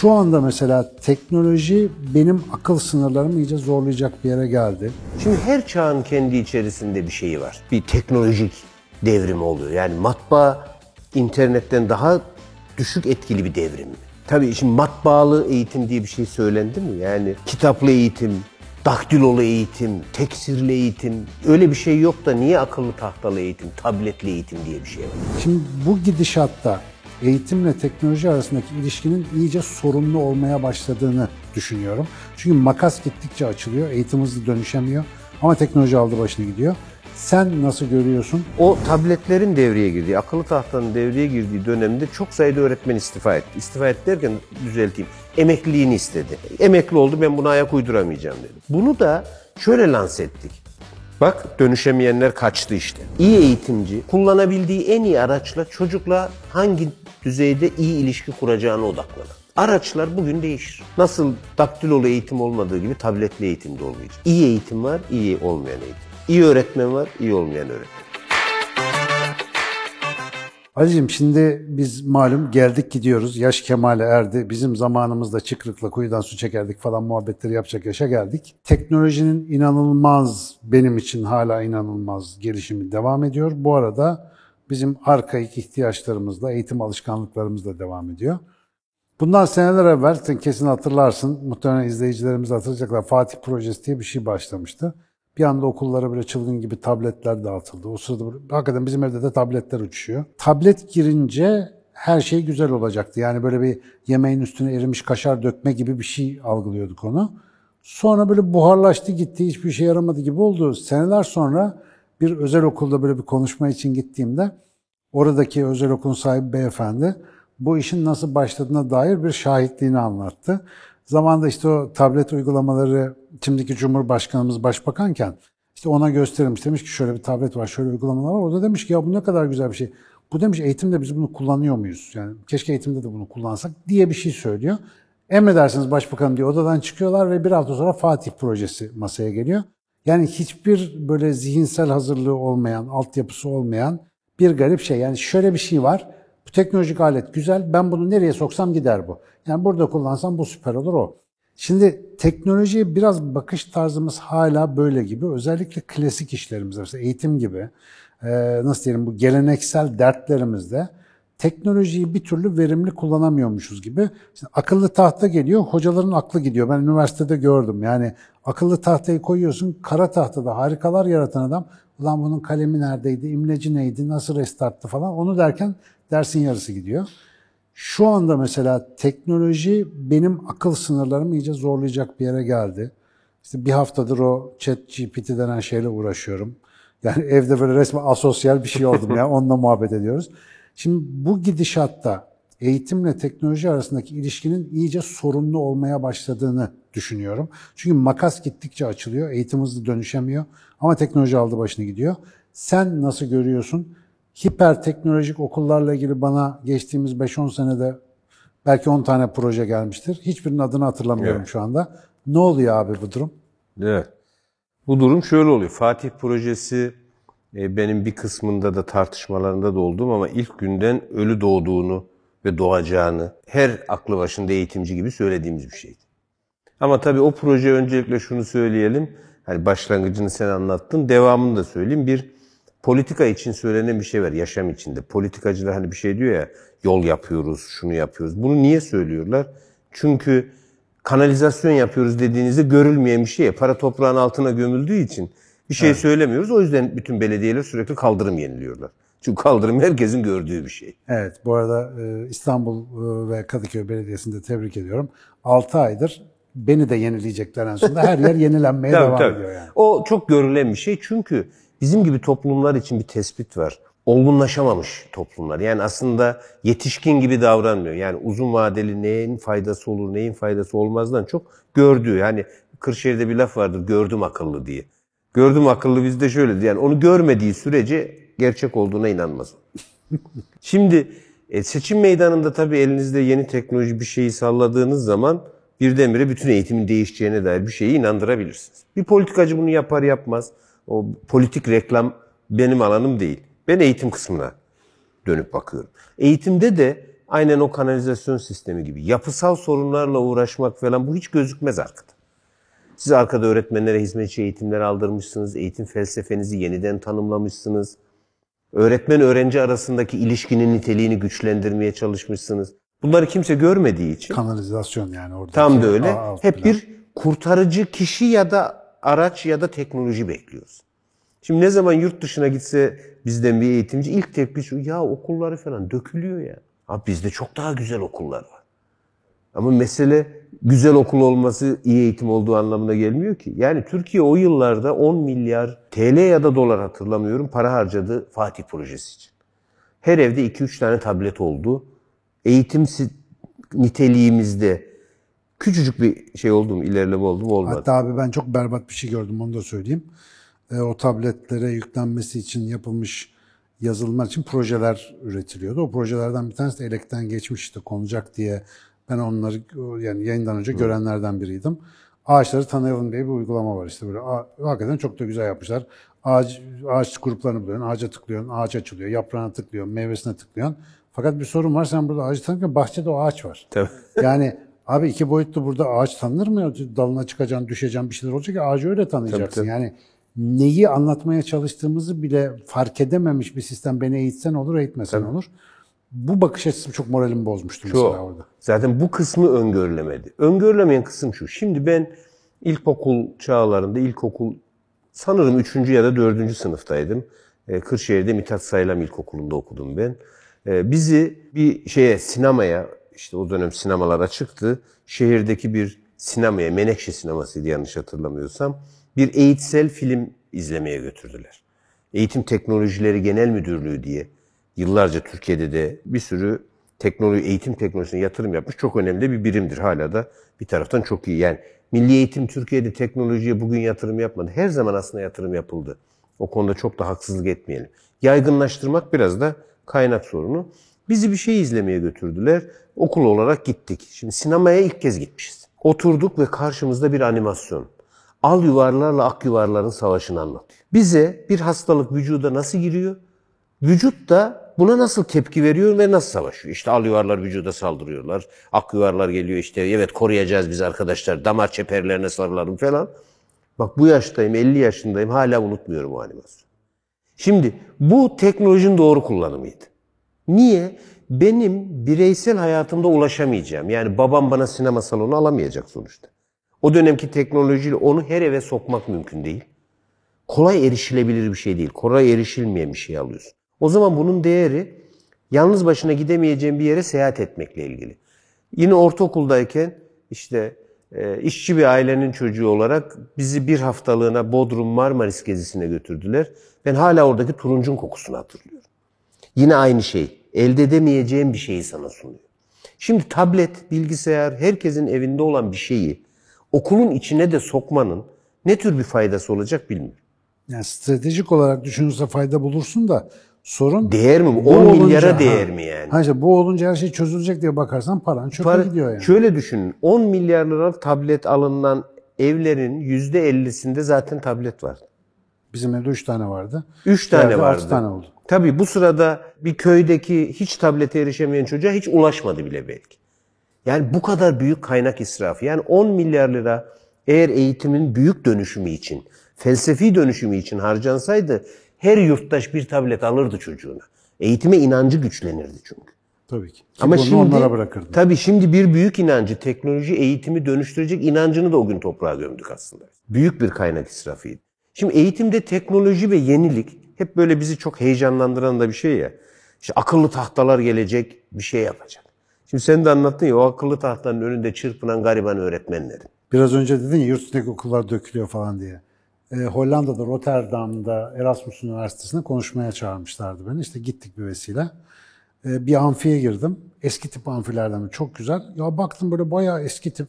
Şu anda mesela teknoloji benim akıl sınırlarımı iyice zorlayacak bir yere geldi. Şimdi her çağın kendi içerisinde bir şeyi var. Bir teknolojik devrim oluyor. Yani matbaa internetten daha düşük etkili bir devrim mi? Tabii şimdi matbaalı eğitim diye bir şey söylendi mi? Yani kitaplı eğitim, daktilolu eğitim, teksirli eğitim öyle bir şey yok da niye akıllı tahtalı eğitim, tabletli eğitim diye bir şey var? Şimdi bu gidişatta eğitimle teknoloji arasındaki ilişkinin iyice sorunlu olmaya başladığını düşünüyorum. Çünkü makas gittikçe açılıyor, eğitim hızlı dönüşemiyor ama teknoloji aldı başını gidiyor. Sen nasıl görüyorsun? O tabletlerin devreye girdiği, akıllı tahtanın devreye girdiği dönemde çok sayıda öğretmen istifa etti. İstifa etti derken düzelteyim. Emekliliğini istedi. Emekli oldu ben buna ayak uyduramayacağım dedi. Bunu da şöyle lanse ettik. Bak dönüşemeyenler kaçtı işte. İyi eğitimci kullanabildiği en iyi araçla çocukla hangi düzeyde iyi ilişki kuracağına odaklanır. Araçlar bugün değişir. Nasıl daktilolu eğitim olmadığı gibi tabletli eğitim de olmayacak. İyi eğitim var, iyi olmayan eğitim. İyi öğretmen var, iyi olmayan öğretmen. Ali'cim şimdi biz malum geldik gidiyoruz. Yaş kemale erdi. Bizim zamanımızda çıkrıkla kuyudan su çekerdik falan muhabbetleri yapacak yaşa geldik. Teknolojinin inanılmaz, benim için hala inanılmaz gelişimi devam ediyor. Bu arada bizim arkaik ihtiyaçlarımızla, eğitim alışkanlıklarımızla devam ediyor. Bundan seneler evvel, sen kesin hatırlarsın, muhtemelen izleyicilerimiz hatırlayacaklar, Fatih Projesi diye bir şey başlamıştı. Bir anda okullara böyle çılgın gibi tabletler dağıtıldı. O sırada hakikaten bizim evde de tabletler uçuşuyor. Tablet girince her şey güzel olacaktı. Yani böyle bir yemeğin üstüne erimiş kaşar dökme gibi bir şey algılıyorduk onu. Sonra böyle buharlaştı gitti, hiçbir şey yaramadı gibi oldu. Seneler sonra bir özel okulda böyle bir konuşma için gittiğimde oradaki özel okulun sahibi beyefendi bu işin nasıl başladığına dair bir şahitliğini anlattı. Zamanında işte o tablet uygulamaları şimdiki Cumhurbaşkanımız başbakanken işte ona gösterilmiş. Demiş ki şöyle bir tablet var, şöyle uygulamalar var. O da demiş ki ya bu ne kadar güzel bir şey. Bu demiş eğitimde biz bunu kullanıyor muyuz? Yani keşke eğitimde de bunu kullansak diye bir şey söylüyor. Emredersiniz başbakan diye odadan çıkıyorlar ve bir hafta sonra Fatih projesi masaya geliyor. Yani hiçbir böyle zihinsel hazırlığı olmayan, altyapısı olmayan bir garip şey. Yani şöyle bir şey var. Bu teknolojik alet güzel. Ben bunu nereye soksam gider bu. Yani burada kullansam bu süper olur o. Şimdi teknolojiye biraz bakış tarzımız hala böyle gibi. Özellikle klasik işlerimiz, mesela eğitim gibi, nasıl diyelim bu geleneksel dertlerimizde teknolojiyi bir türlü verimli kullanamıyormuşuz gibi. Şimdi akıllı tahta geliyor, hocaların aklı gidiyor. Ben üniversitede gördüm. Yani akıllı tahtayı koyuyorsun, kara tahtada harikalar yaratan adam, ulan bunun kalemi neredeydi, imleci neydi, nasıl restarttı falan onu derken dersin yarısı gidiyor. Şu anda mesela teknoloji benim akıl sınırlarımı iyice zorlayacak bir yere geldi. İşte bir haftadır o chat GPT denen şeyle uğraşıyorum. Yani evde böyle resmen asosyal bir şey oldum ya onunla muhabbet ediyoruz. Şimdi bu gidişatta eğitimle teknoloji arasındaki ilişkinin iyice sorunlu olmaya başladığını düşünüyorum. Çünkü makas gittikçe açılıyor, eğitim hızlı dönüşemiyor ama teknoloji aldı başını gidiyor. Sen nasıl görüyorsun? hiper teknolojik okullarla ilgili bana geçtiğimiz 5-10 senede belki 10 tane proje gelmiştir. Hiçbirinin adını hatırlamıyorum evet. şu anda. Ne oluyor abi bu durum? Evet. Bu durum şöyle oluyor. Fatih projesi benim bir kısmında da tartışmalarında da oldum ama ilk günden ölü doğduğunu ve doğacağını her aklı başında eğitimci gibi söylediğimiz bir şeydi. Ama tabii o proje öncelikle şunu söyleyelim. Hani başlangıcını sen anlattın. Devamını da söyleyeyim. Bir politika için söylenen bir şey var yaşam içinde. Politikacılar hani bir şey diyor ya yol yapıyoruz, şunu yapıyoruz. Bunu niye söylüyorlar? Çünkü kanalizasyon yapıyoruz dediğinizde görülmeyen bir şey. Para toprağın altına gömüldüğü için bir şey evet. söylemiyoruz. O yüzden bütün belediyeler sürekli kaldırım yeniliyorlar. Çünkü kaldırım herkesin gördüğü bir şey. Evet, bu arada e, İstanbul e, ve Kadıköy Belediyesi'ni de tebrik ediyorum. 6 aydır beni de yenileyecekler en sonunda. Her yer yenilenmeye tabii, devam tabii. ediyor yani. O çok görülen bir şey çünkü Bizim gibi toplumlar için bir tespit var. Olgunlaşamamış toplumlar. Yani aslında yetişkin gibi davranmıyor. Yani uzun vadeli neyin faydası olur, neyin faydası olmazdan çok gördüğü. Yani Kırşehir'de bir laf vardır, gördüm akıllı diye. Gördüm akıllı bizde şöyle yani onu görmediği sürece gerçek olduğuna inanmaz. Şimdi e, seçim meydanında tabii elinizde yeni teknoloji bir şeyi salladığınız zaman birdenbire bütün eğitimin değişeceğine dair bir şeyi inandırabilirsiniz. Bir politikacı bunu yapar yapmaz. O politik reklam benim alanım değil. Ben eğitim kısmına dönüp bakıyorum. Eğitimde de aynen o kanalizasyon sistemi gibi yapısal sorunlarla uğraşmak falan bu hiç gözükmez arkada. Siz arkada öğretmenlere hizmetçi eğitimler aldırmışsınız, eğitim felsefenizi yeniden tanımlamışsınız. Öğretmen öğrenci arasındaki ilişkinin niteliğini güçlendirmeye çalışmışsınız. Bunları kimse görmediği için Kanalizasyon yani orada. tam da öyle. Aa, Hep plan. bir kurtarıcı kişi ya da araç ya da teknoloji bekliyoruz. Şimdi ne zaman yurt dışına gitse bizden bir eğitimci ilk tepki şu ya okulları falan dökülüyor ya. Abi bizde çok daha güzel okullar var. Ama mesele güzel okul olması iyi eğitim olduğu anlamına gelmiyor ki. Yani Türkiye o yıllarda 10 milyar TL ya da dolar hatırlamıyorum para harcadı Fatih projesi için. Her evde 2-3 tane tablet oldu. Eğitim niteliğimizde küçücük bir şey oldu mu, ilerleme oldu mu olmadı. Hatta abi ben çok berbat bir şey gördüm onu da söyleyeyim. E, o tabletlere yüklenmesi için yapılmış yazılımlar için projeler üretiliyordu. O projelerden bir tanesi de elekten geçmiş işte konacak diye ben onları yani yayından önce görenlerden biriydim. Ağaçları tanıyalım diye bir uygulama var işte böyle. Hakikaten çok da güzel yapmışlar. Ağaç, ağaç gruplarını buluyorsun, ağaca tıklıyorsun, ağaç açılıyor, yaprağına tıklıyorsun, meyvesine tıklıyorsun. Fakat bir sorun var, sen burada ağacı tanırken bahçede o ağaç var. Tabii. Yani abi iki boyutlu burada ağaç tanınır mı? Dalına çıkacaksın, düşeceksin bir şeyler olacak ağacı öyle tanıyacaksın. Tabii, tabii. Yani neyi anlatmaya çalıştığımızı bile fark edememiş bir sistem beni eğitsen olur, eğitmesen olur. Bu bakış açısı çok moralimi bozmuştu mesela Şu, orada. zaten bu kısmı öngörülemedi. Öngörülemeyen kısım şu. Şimdi ben ilkokul çağlarında, ilkokul sanırım 3. ya da 4. sınıftaydım. Ee, Kırşehir'de Mithat Saylam İlkokulu'nda okudum ben. Ee, bizi bir şeye, sinemaya, işte o dönem sinemalara çıktı. Şehirdeki bir sinemaya, Menekşe sinemasıydı yanlış hatırlamıyorsam. Bir eğitsel film izlemeye götürdüler. Eğitim Teknolojileri Genel Müdürlüğü diye yıllarca Türkiye'de de bir sürü teknoloji, eğitim teknolojisine yatırım yapmış çok önemli bir birimdir. Hala da bir taraftan çok iyi. Yani milli eğitim Türkiye'de teknolojiye bugün yatırım yapmadı. Her zaman aslında yatırım yapıldı. O konuda çok da haksızlık etmeyelim. Yaygınlaştırmak biraz da kaynak sorunu. Bizi bir şey izlemeye götürdüler. Okul olarak gittik. Şimdi sinemaya ilk kez gitmişiz. Oturduk ve karşımızda bir animasyon. Al yuvarlarla ak yuvarların savaşını anlatıyor. Bize bir hastalık vücuda nasıl giriyor? Vücut da buna nasıl tepki veriyor ve nasıl savaşıyor? İşte al yuvarlar vücuda saldırıyorlar. Ak yuvarlar geliyor işte evet koruyacağız biz arkadaşlar. Damar çeperlerine sarılalım falan. Bak bu yaştayım 50 yaşındayım hala unutmuyorum o animasyonu. Şimdi bu teknolojinin doğru kullanımıydı. Niye? Benim bireysel hayatımda ulaşamayacağım. Yani babam bana sinema salonu alamayacak sonuçta. O dönemki teknolojiyle onu her eve sokmak mümkün değil. Kolay erişilebilir bir şey değil. Kolay erişilmeyen bir şey alıyorsun. O zaman bunun değeri yalnız başına gidemeyeceğin bir yere seyahat etmekle ilgili. Yine ortaokuldayken işte e, işçi bir ailenin çocuğu olarak bizi bir haftalığına Bodrum Marmaris gezisine götürdüler. Ben hala oradaki turuncun kokusunu hatırlıyorum. Yine aynı şey. Elde edemeyeceğin bir şeyi sana sunuyor. Şimdi tablet, bilgisayar, herkesin evinde olan bir şeyi okulun içine de sokmanın ne tür bir faydası olacak bilmiyorum. Yani stratejik olarak düşünürse fayda bulursun da sorun Değer mi? bu 10 olunca- milyara ha. değer mi yani? Ha işte bu olunca her şey çözülecek diye bakarsan paran çöpe Para- gidiyor yani. Şöyle düşünün. 10 milyar liralık tablet alınan evlerin %50'sinde zaten tablet var. Bizim evde 3 tane vardı. 3 tane Yerde vardı. altı tane oldu. Tabii bu sırada bir köydeki hiç tablete erişemeyen çocuğa hiç ulaşmadı bile belki. Yani bu kadar büyük kaynak israfı. Yani 10 milyar lira eğer eğitimin büyük dönüşümü için, felsefi dönüşümü için harcansaydı her yurttaş bir tablet alırdı çocuğuna. Eğitime inancı güçlenirdi çünkü. Tabii ki. Ki Ama bunu şimdi onlara bırakırdım. Tabii şimdi bir büyük inancı, teknoloji eğitimi dönüştürecek inancını da o gün toprağa gömdük aslında. Büyük bir kaynak israfıydı. Şimdi eğitimde teknoloji ve yenilik hep böyle bizi çok heyecanlandıran da bir şey ya. İşte akıllı tahtalar gelecek, bir şey yapacak. Şimdi sen de anlattın ya o akıllı tahtanın önünde çırpınan gariban öğretmenlerin. Biraz önce dedin ya yurt okullar dökülüyor falan diye. Ee, Hollanda'da, Rotterdam'da Erasmus Üniversitesi'ne konuşmaya çağırmışlardı beni. İşte gittik bir vesile. Ee, bir amfiye girdim. Eski tip amfilerden çok güzel. Ya baktım böyle bayağı eski tip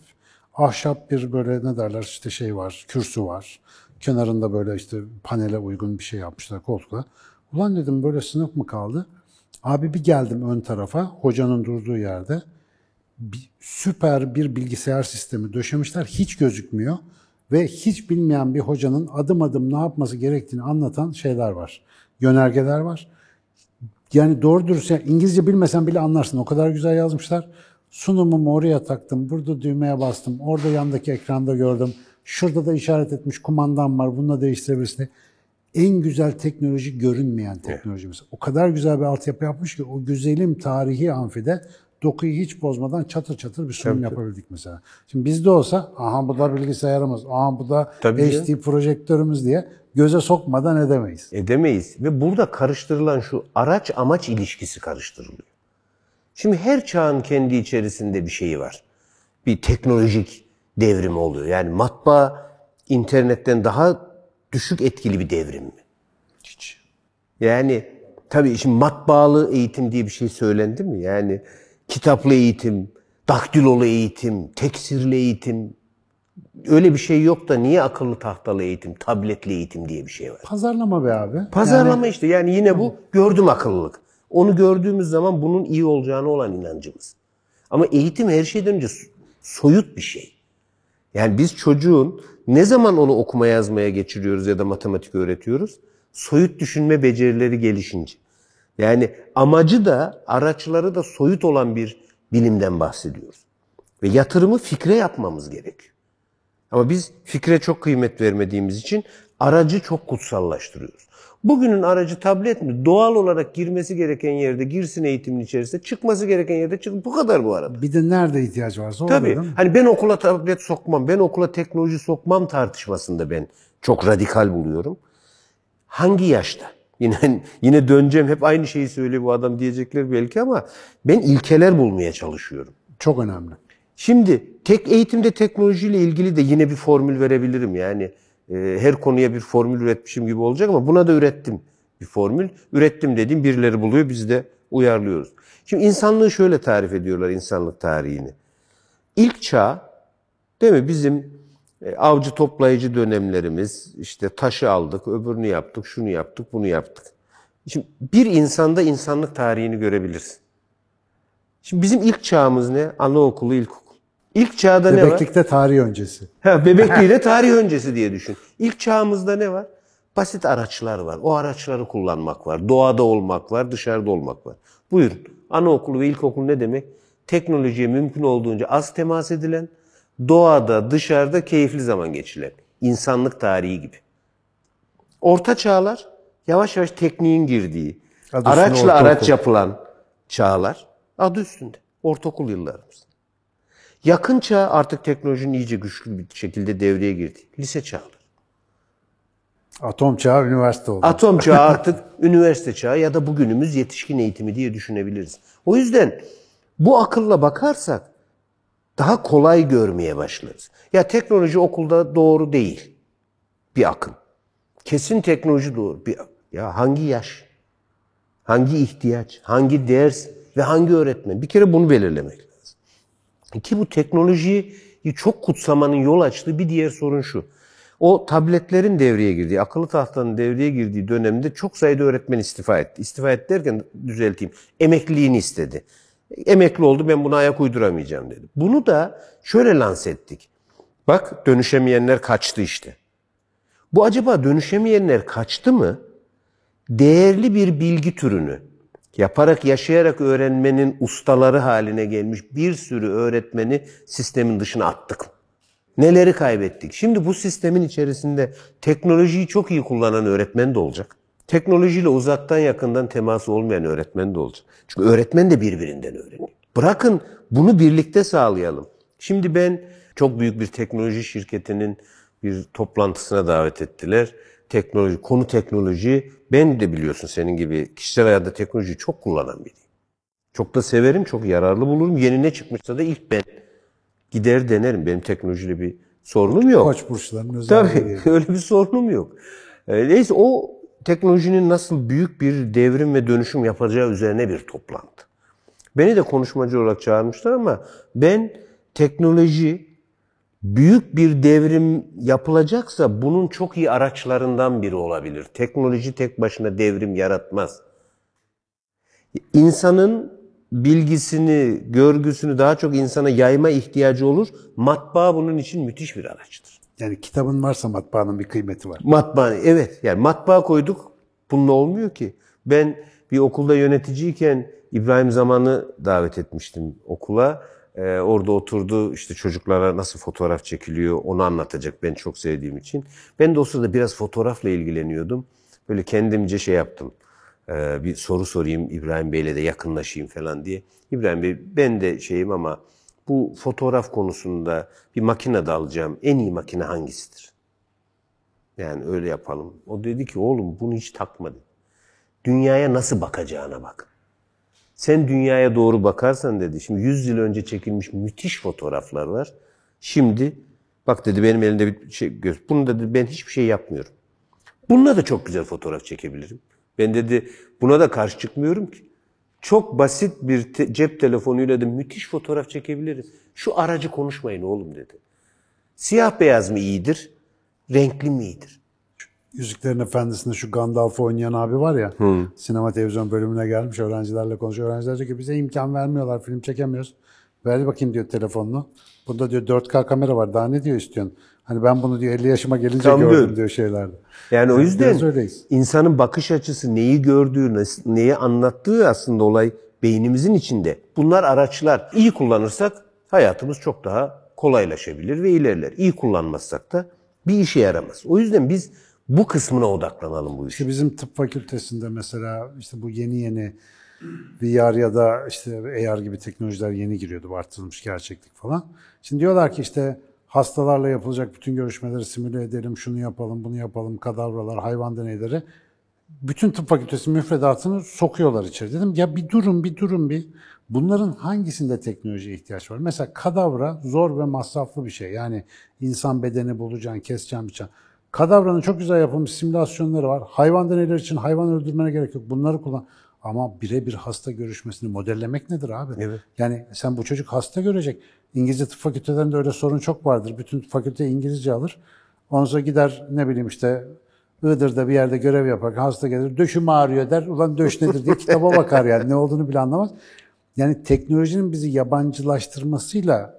ahşap bir böyle ne derler işte şey var, kürsü var. Kenarında böyle işte panele uygun bir şey yapmışlar koltukla. Ulan dedim böyle sınıf mı kaldı? Abi bir geldim ön tarafa, hocanın durduğu yerde bir- süper bir bilgisayar sistemi döşemişler. Hiç gözükmüyor ve hiç bilmeyen bir hocanın adım adım ne yapması gerektiğini anlatan şeyler var. Yönergeler var. Yani doğru dürüst yani İngilizce bilmesen bile anlarsın. O kadar güzel yazmışlar. Sunumumu oraya taktım. Burada düğmeye bastım. Orada yandaki ekranda gördüm. Şurada da işaret etmiş kumandam var. Bununla değiştirebilirsin. En güzel teknoloji görünmeyen teknolojimiz. O kadar güzel bir altyapı yapmış ki o güzelim tarihi amfide dokuyu hiç bozmadan çatır çatır bir sunum yapabildik mesela. Şimdi bizde olsa aha bu da bilgisayarımız, aha bu da Tabii HD projektörümüz diye göze sokmadan edemeyiz. Edemeyiz. Ve burada karıştırılan şu araç amaç ilişkisi karıştırılıyor. Şimdi her çağın kendi içerisinde bir şeyi var. Bir teknolojik devrim oluyor. Yani matbaa internetten daha düşük etkili bir devrim mi? Hiç. Yani tabii şimdi matbaalı eğitim diye bir şey söylendi mi? Yani kitaplı eğitim, daktilolu eğitim, teksirli eğitim öyle bir şey yok da niye akıllı tahtalı eğitim, tabletli eğitim diye bir şey var? Pazarlama be abi. Pazarlama işte yani yine bu gördüm akıllılık. Onu gördüğümüz zaman bunun iyi olacağına olan inancımız. Ama eğitim her şeyden önce soyut bir şey. Yani biz çocuğun ne zaman onu okuma yazmaya geçiriyoruz ya da matematik öğretiyoruz? Soyut düşünme becerileri gelişince. Yani amacı da araçları da soyut olan bir bilimden bahsediyoruz. Ve yatırımı fikre yapmamız gerekiyor. Ama biz fikre çok kıymet vermediğimiz için aracı çok kutsallaştırıyoruz. Bugünün aracı tablet mi? Doğal olarak girmesi gereken yerde girsin eğitimin içerisinde, çıkması gereken yerde çık. Bu kadar bu arada. Bir de nerede ihtiyaç varsa orada Tabii. değil mi? Hani ben okula tablet sokmam, ben okula teknoloji sokmam tartışmasında ben çok radikal buluyorum. Hangi yaşta? Yine yine döneceğim hep aynı şeyi söylüyor bu adam diyecekler belki ama ben ilkeler bulmaya çalışıyorum. Çok önemli. Şimdi tek eğitimde teknolojiyle ilgili de yine bir formül verebilirim. Yani e, her konuya bir formül üretmişim gibi olacak ama buna da ürettim bir formül. Ürettim dediğim birileri buluyor biz de uyarlıyoruz. Şimdi insanlığı şöyle tarif ediyorlar insanlık tarihini. İlk çağ değil mi bizim e, avcı toplayıcı dönemlerimiz işte taşı aldık, öbürünü yaptık, şunu yaptık, bunu yaptık. Şimdi bir insanda insanlık tarihini görebilirsin. Şimdi bizim ilk çağımız ne? Anaokulu, ilkokul. İlk çağda ne var? Bebeklikte tarih öncesi. Ha, bebekliğiyle tarih öncesi diye düşün. İlk çağımızda ne var? Basit araçlar var. O araçları kullanmak var. Doğada olmak var, dışarıda olmak var. Buyurun. Anaokulu ve ilkokul ne demek? Teknolojiye mümkün olduğunca az temas edilen, doğada, dışarıda keyifli zaman geçirilen. İnsanlık tarihi gibi. Orta çağlar yavaş yavaş tekniğin girdiği, Adı araçla araç ortaokul. yapılan çağlar adı üstünde. Ortaokul yıllarımız. Yakın çağ artık teknolojinin iyice güçlü bir şekilde devreye girdi. Lise çağları. Atom çağı üniversite oldu. Atom çağı artık üniversite çağı ya da bugünümüz yetişkin eğitimi diye düşünebiliriz. O yüzden bu akılla bakarsak daha kolay görmeye başlarız. Ya teknoloji okulda doğru değil. Bir akım. Kesin teknoloji doğru. Bir, ya hangi yaş? Hangi ihtiyaç? Hangi ders? Ve hangi öğretmen? Bir kere bunu belirlemek lazım. Ki bu teknolojiyi çok kutsamanın yol açtığı bir diğer sorun şu. O tabletlerin devreye girdiği, akıllı tahtanın devreye girdiği dönemde çok sayıda öğretmen istifa etti. İstifa etti derken düzelteyim. Emekliliğini istedi. Emekli oldu ben buna ayak uyduramayacağım dedi. Bunu da şöyle lanse ettik. Bak dönüşemeyenler kaçtı işte. Bu acaba dönüşemeyenler kaçtı mı? Değerli bir bilgi türünü yaparak yaşayarak öğrenmenin ustaları haline gelmiş bir sürü öğretmeni sistemin dışına attık. Neleri kaybettik? Şimdi bu sistemin içerisinde teknolojiyi çok iyi kullanan öğretmen de olacak. Teknolojiyle uzaktan yakından teması olmayan öğretmen de olacak. Çünkü öğretmen de birbirinden öğreniyor. Bırakın bunu birlikte sağlayalım. Şimdi ben çok büyük bir teknoloji şirketinin bir toplantısına davet ettiler. Teknoloji, konu teknoloji. Ben de biliyorsun senin gibi kişisel hayatta teknolojiyi çok kullanan biriyim. Çok da severim, çok yararlı bulurum. Yeni ne çıkmışsa da ilk ben gider denerim. Benim teknolojiyle bir sorunum yok. Koç burçlarının özelliği. Tabii öyle bir sorunum yok. E, Neyse o teknolojinin nasıl büyük bir devrim ve dönüşüm yapacağı üzerine bir toplantı. Beni de konuşmacı olarak çağırmışlar ama ben teknoloji büyük bir devrim yapılacaksa bunun çok iyi araçlarından biri olabilir. Teknoloji tek başına devrim yaratmaz. İnsanın bilgisini, görgüsünü daha çok insana yayma ihtiyacı olur. Matbaa bunun için müthiş bir araçtır. Yani kitabın varsa matbaanın bir kıymeti var. Matbaa, evet. Yani matbaa koyduk, bununla olmuyor ki. Ben bir okulda yöneticiyken İbrahim Zaman'ı davet etmiştim okula. Ee, orada oturdu işte çocuklara nasıl fotoğraf çekiliyor onu anlatacak ben çok sevdiğim için. Ben de o sırada biraz fotoğrafla ilgileniyordum. Böyle kendimce şey yaptım. Ee, bir soru sorayım İbrahim Bey'le de yakınlaşayım falan diye. İbrahim Bey ben de şeyim ama bu fotoğraf konusunda bir makine de alacağım. En iyi makine hangisidir? Yani öyle yapalım. O dedi ki oğlum bunu hiç takma dedi. Dünyaya nasıl bakacağına bak. Sen dünyaya doğru bakarsan dedi. Şimdi 100 yıl önce çekilmiş müthiş fotoğraflar var. Şimdi bak dedi benim elimde bir şey göz. Bunu dedi ben hiçbir şey yapmıyorum. Bununla da çok güzel fotoğraf çekebilirim. Ben dedi buna da karşı çıkmıyorum ki. Çok basit bir te- cep telefonuyla da müthiş fotoğraf çekebilirim. Şu aracı konuşmayın oğlum dedi. Siyah beyaz mı iyidir, renkli mi iyidir? Yüzüklerin Efendisi'nde şu Gandalf oynayan abi var ya, sinema televizyon bölümüne gelmiş öğrencilerle konuşuyor. Öğrenciler diyor ki bize imkan vermiyorlar, film çekemiyoruz. Ver bakayım diyor telefonunu. Bunda diyor 4K kamera var, daha ne diyor istiyorsun? Hani ben bunu diyor 50 yaşıma gelince Tam gördüm diyor. şeylerde. Yani o yüzden insanın bakış açısı, neyi gördüğü, neyi anlattığı aslında olay beynimizin içinde. Bunlar araçlar. İyi kullanırsak hayatımız çok daha kolaylaşabilir ve ilerler. İyi kullanmazsak da bir işe yaramaz. O yüzden biz bu kısmına odaklanalım bu işi. İşte bizim tıp fakültesinde mesela işte bu yeni yeni VR ya da işte AR gibi teknolojiler yeni giriyordu. Artırılmış gerçeklik falan. Şimdi diyorlar ki işte hastalarla yapılacak bütün görüşmeleri simüle edelim, şunu yapalım, bunu yapalım, kadavralar, hayvan deneyleri. Bütün tıp fakültesi müfredatını sokuyorlar içeri. Dedim ya bir durun, bir durun bir. Bunların hangisinde teknolojiye ihtiyaç var? Mesela kadavra zor ve masraflı bir şey. Yani insan bedeni bulacaksın, keseceksin, biçeceksin. Kadavranın çok güzel yapılmış simülasyonları var. Hayvan deneyleri için hayvan öldürmene gerek yok. Bunları kullan. Ama birebir hasta görüşmesini modellemek nedir abi? Evet. Yani sen bu çocuk hasta görecek. İngilizce tıp fakültelerinde öyle sorun çok vardır. Bütün fakülte İngilizce alır. Ondan sonra gider ne bileyim işte Iğdır'da bir yerde görev yapar. Hasta gelir. Döşüm ağrıyor der. Ulan döş nedir diye kitaba bakar yani. Ne olduğunu bile anlamaz. Yani teknolojinin bizi yabancılaştırmasıyla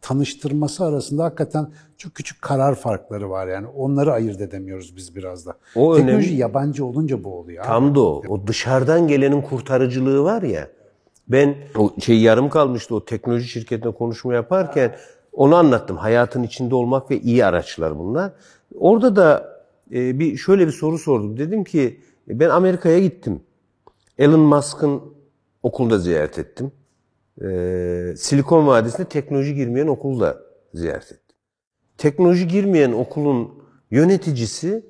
tanıştırması arasında hakikaten çok küçük karar farkları var yani. Onları ayırt edemiyoruz biz biraz da. O Teknoloji önemli. yabancı olunca bu oluyor. Tam da o. O dışarıdan gelenin kurtarıcılığı var ya. Ben o şey yarım kalmıştı o teknoloji şirketine konuşma yaparken onu anlattım. Hayatın içinde olmak ve iyi araçlar bunlar. Orada da e, bir şöyle bir soru sordum. Dedim ki ben Amerika'ya gittim. Elon Musk'ın okulda ziyaret ettim. Ee, Silikon Vadisi'nde teknoloji girmeyen okulda ziyaret ettim. Teknoloji girmeyen okulun yöneticisi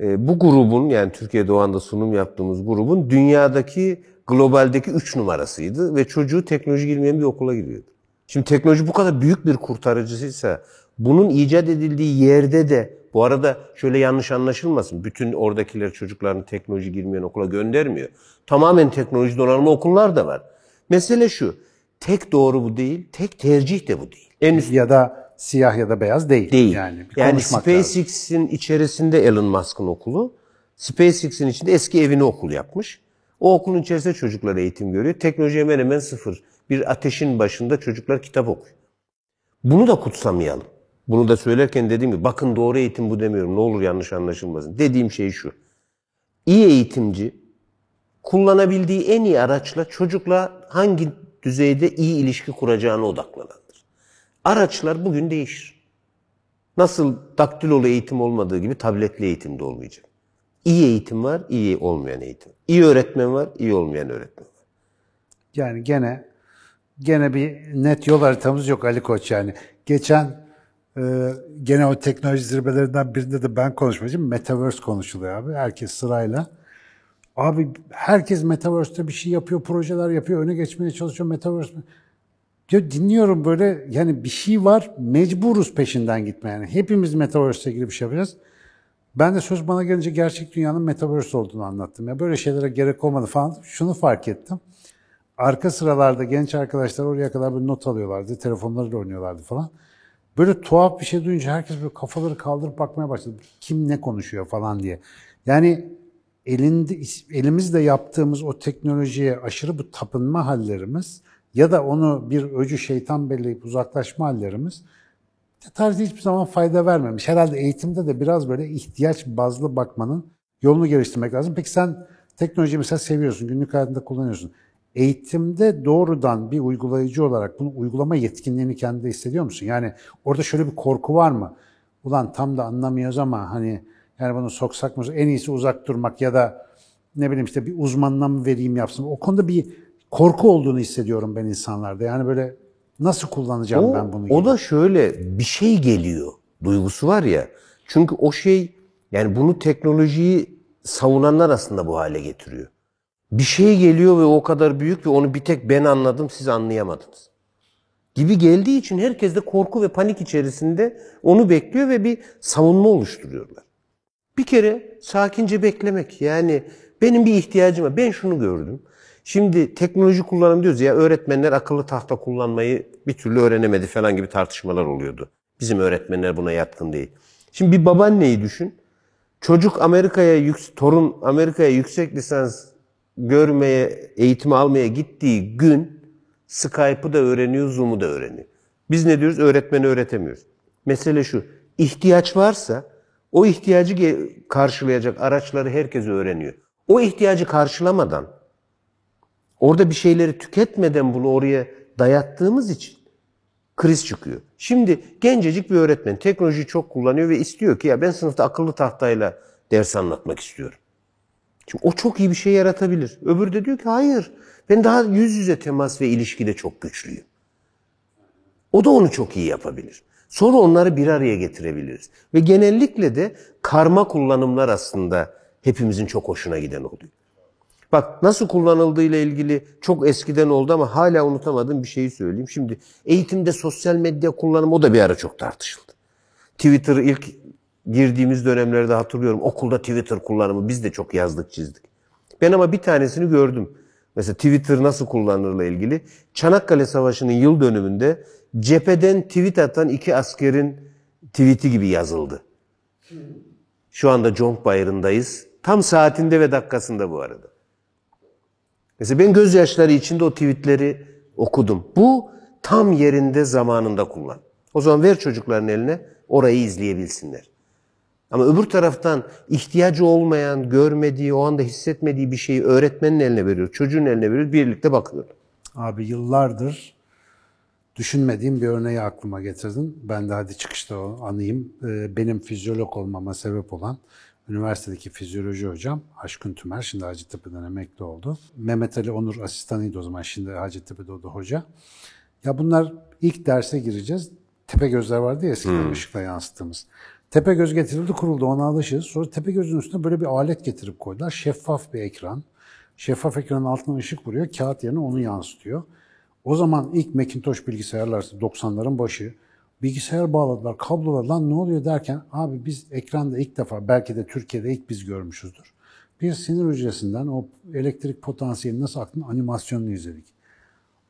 e, bu grubun yani Türkiye'de o anda sunum yaptığımız grubun dünyadaki globaldeki 3 numarasıydı ve çocuğu teknoloji girmeyen bir okula giriyordu. Şimdi teknoloji bu kadar büyük bir kurtarıcısıysa bunun icat edildiği yerde de bu arada şöyle yanlış anlaşılmasın. Bütün oradakiler çocuklarını teknoloji girmeyen okula göndermiyor. Tamamen teknoloji donanımlı okullar da var. Mesele şu. Tek doğru bu değil, tek tercih de bu değil. En üst Ya da siyah ya da beyaz değil. değil. Yani, Yani. SpaceX'in içerisinde Elon Musk'ın okulu, SpaceX'in içinde eski evini okul yapmış. O okulun içerisinde çocuklar eğitim görüyor. Teknoloji hemen hemen sıfır. Bir ateşin başında çocuklar kitap okuyor. Bunu da kutsamayalım. Bunu da söylerken dediğim gibi bakın doğru eğitim bu demiyorum. Ne olur yanlış anlaşılmasın. Dediğim şey şu. İyi eğitimci kullanabildiği en iyi araçla çocukla hangi düzeyde iyi ilişki kuracağına odaklanandır. Araçlar bugün değişir. Nasıl daktilolu eğitim olmadığı gibi tabletli eğitim de olmayacak. İyi eğitim var, iyi olmayan eğitim. İyi öğretmen var, iyi olmayan öğretmen var. Yani gene gene bir net yol haritamız yok Ali Koç yani. Geçen e, gene o teknoloji zirvelerinden birinde de ben konuşmacıyım. Metaverse konuşuluyor abi. Herkes sırayla. Abi herkes Metaverse'te bir şey yapıyor, projeler yapıyor, öne geçmeye çalışıyor Metaverse. Ya dinliyorum böyle yani bir şey var, mecburuz peşinden gitmeye. Yani hepimiz Metaverse'le ilgili bir şey yapacağız. Ben de söz bana gelince gerçek dünyanın Metaverse olduğunu anlattım. Ya böyle şeylere gerek olmadı falan. Şunu fark ettim. Arka sıralarda genç arkadaşlar oraya kadar bir not alıyorlardı. Telefonlarıyla oynuyorlardı falan. Böyle tuhaf bir şey duyunca herkes böyle kafaları kaldırıp bakmaya başladı. Kim ne konuşuyor falan diye. Yani elinde, elimizle yaptığımız o teknolojiye aşırı bu tapınma hallerimiz ya da onu bir öcü şeytan belleyip uzaklaşma hallerimiz tarihte hiçbir zaman fayda vermemiş. Herhalde eğitimde de biraz böyle ihtiyaç bazlı bakmanın yolunu geliştirmek lazım. Peki sen Teknolojiyi mesela seviyorsun, günlük hayatında kullanıyorsun. Eğitimde doğrudan bir uygulayıcı olarak bunu uygulama yetkinliğini kendinde hissediyor musun? Yani orada şöyle bir korku var mı? Ulan tam da anlamıyoruz ama hani yani bunu soksak mı en iyisi uzak durmak ya da ne bileyim işte bir uzmanına mı vereyim yapsın. O konuda bir korku olduğunu hissediyorum ben insanlarda. Yani böyle nasıl kullanacağım O, ben bunu? o gibi. da şöyle bir şey geliyor duygusu var ya. Çünkü o şey yani bunu teknolojiyi savunanlar aslında bu hale getiriyor. Bir şey geliyor ve o kadar büyük ve onu bir tek ben anladım siz anlayamadınız. Gibi geldiği için herkes de korku ve panik içerisinde onu bekliyor ve bir savunma oluşturuyorlar. Bir kere sakince beklemek. Yani benim bir ihtiyacım var. Ben şunu gördüm. Şimdi teknoloji kullanım diyoruz ya öğretmenler akıllı tahta kullanmayı bir türlü öğrenemedi falan gibi tartışmalar oluyordu. Bizim öğretmenler buna yatkın değil. Şimdi bir babaanneyi düşün. Çocuk Amerika'ya, torun Amerika'ya yüksek lisans görmeye, eğitimi almaya gittiği gün Skype'ı da öğreniyor, Zoom'u da öğreniyor. Biz ne diyoruz? Öğretmeni öğretemiyoruz. Mesele şu, ihtiyaç varsa o ihtiyacı karşılayacak araçları herkes öğreniyor. O ihtiyacı karşılamadan, orada bir şeyleri tüketmeden bunu oraya dayattığımız için kriz çıkıyor. Şimdi gencecik bir öğretmen teknolojiyi çok kullanıyor ve istiyor ki ya ben sınıfta akıllı tahtayla ders anlatmak istiyorum. Şimdi o çok iyi bir şey yaratabilir. Öbürü de diyor ki hayır ben daha yüz yüze temas ve ilişkide çok güçlüyüm. O da onu çok iyi yapabilir. Sonra onları bir araya getirebiliriz. Ve genellikle de karma kullanımlar aslında hepimizin çok hoşuna giden oluyor. Bak nasıl kullanıldığıyla ilgili çok eskiden oldu ama hala unutamadığım bir şeyi söyleyeyim. Şimdi eğitimde sosyal medya kullanımı o da bir ara çok tartışıldı. Twitter ilk girdiğimiz dönemlerde hatırlıyorum. Okulda Twitter kullanımı biz de çok yazdık çizdik. Ben ama bir tanesini gördüm. Mesela Twitter nasıl kullanılırla ilgili. Çanakkale Savaşı'nın yıl dönümünde cepheden tweet atan iki askerin tweet'i gibi yazıldı. Şu anda Conk Bayırı'ndayız. Tam saatinde ve dakikasında bu arada. Mesela ben gözyaşları içinde o tweetleri okudum. Bu tam yerinde zamanında kullan. O zaman ver çocukların eline orayı izleyebilsinler. Ama öbür taraftan ihtiyacı olmayan, görmediği, o anda hissetmediği bir şeyi öğretmenin eline veriyor, çocuğun eline veriyor, birlikte bakıyorlar. Abi yıllardır düşünmediğim bir örneği aklıma getirdin. Ben de hadi çıkışta o anayım. Ee, Benim fizyolog olmama sebep olan üniversitedeki fizyoloji hocam Aşkın Tümer, şimdi Hacettepe'den emekli oldu. Mehmet Ali Onur asistanıydı o zaman, şimdi Hacettepe'de o da hoca. Ya bunlar ilk derse gireceğiz. Tepe gözler vardı ya eskiden ışıkla yansıttığımız. Tepe göz getirildi kuruldu ona alışırız. Sonra tepe gözün üstüne böyle bir alet getirip koydular. Şeffaf bir ekran. Şeffaf ekranın altına ışık vuruyor. Kağıt yerine onu yansıtıyor. O zaman ilk Macintosh bilgisayarlar 90'ların başı bilgisayar bağladılar, kablolar lan ne oluyor derken abi biz ekranda ilk defa belki de Türkiye'de ilk biz görmüşüzdür. Bir sinir hücresinden o elektrik potansiyeli nasıl aktığını animasyonunu izledik.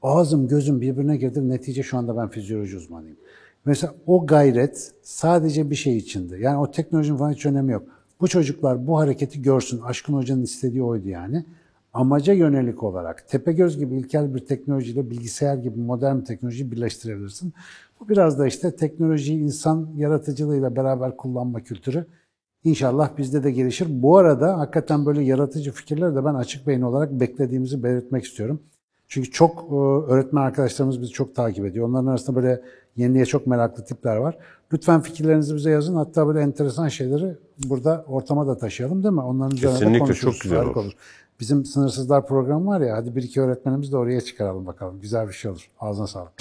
Ağzım gözüm birbirine girdi. Netice şu anda ben fizyoloji uzmanıyım. Mesela o gayret sadece bir şey içinde. Yani o teknolojinin falan hiç önemi yok. Bu çocuklar bu hareketi görsün. Aşkın Hoca'nın istediği oydu yani. Amaca yönelik olarak Tepegöz gibi ilkel bir teknolojiyle bilgisayar gibi modern bir teknolojiyi birleştirebilirsin. Bu biraz da işte teknolojiyi insan yaratıcılığıyla beraber kullanma kültürü. İnşallah bizde de gelişir. Bu arada hakikaten böyle yaratıcı fikirleri de ben açık beyin olarak beklediğimizi belirtmek istiyorum. Çünkü çok e, öğretmen arkadaşlarımız bizi çok takip ediyor. Onların arasında böyle yeniliğe çok meraklı tipler var. Lütfen fikirlerinizi bize yazın. Hatta böyle enteresan şeyleri burada ortama da taşıyalım değil mi? Onların üzerine Kesinlikle, çok güzel Harika olur. Bizim Sınırsızlar programı var ya, hadi bir iki öğretmenimiz de oraya çıkaralım bakalım. Güzel bir şey olur. Ağzına sağlık.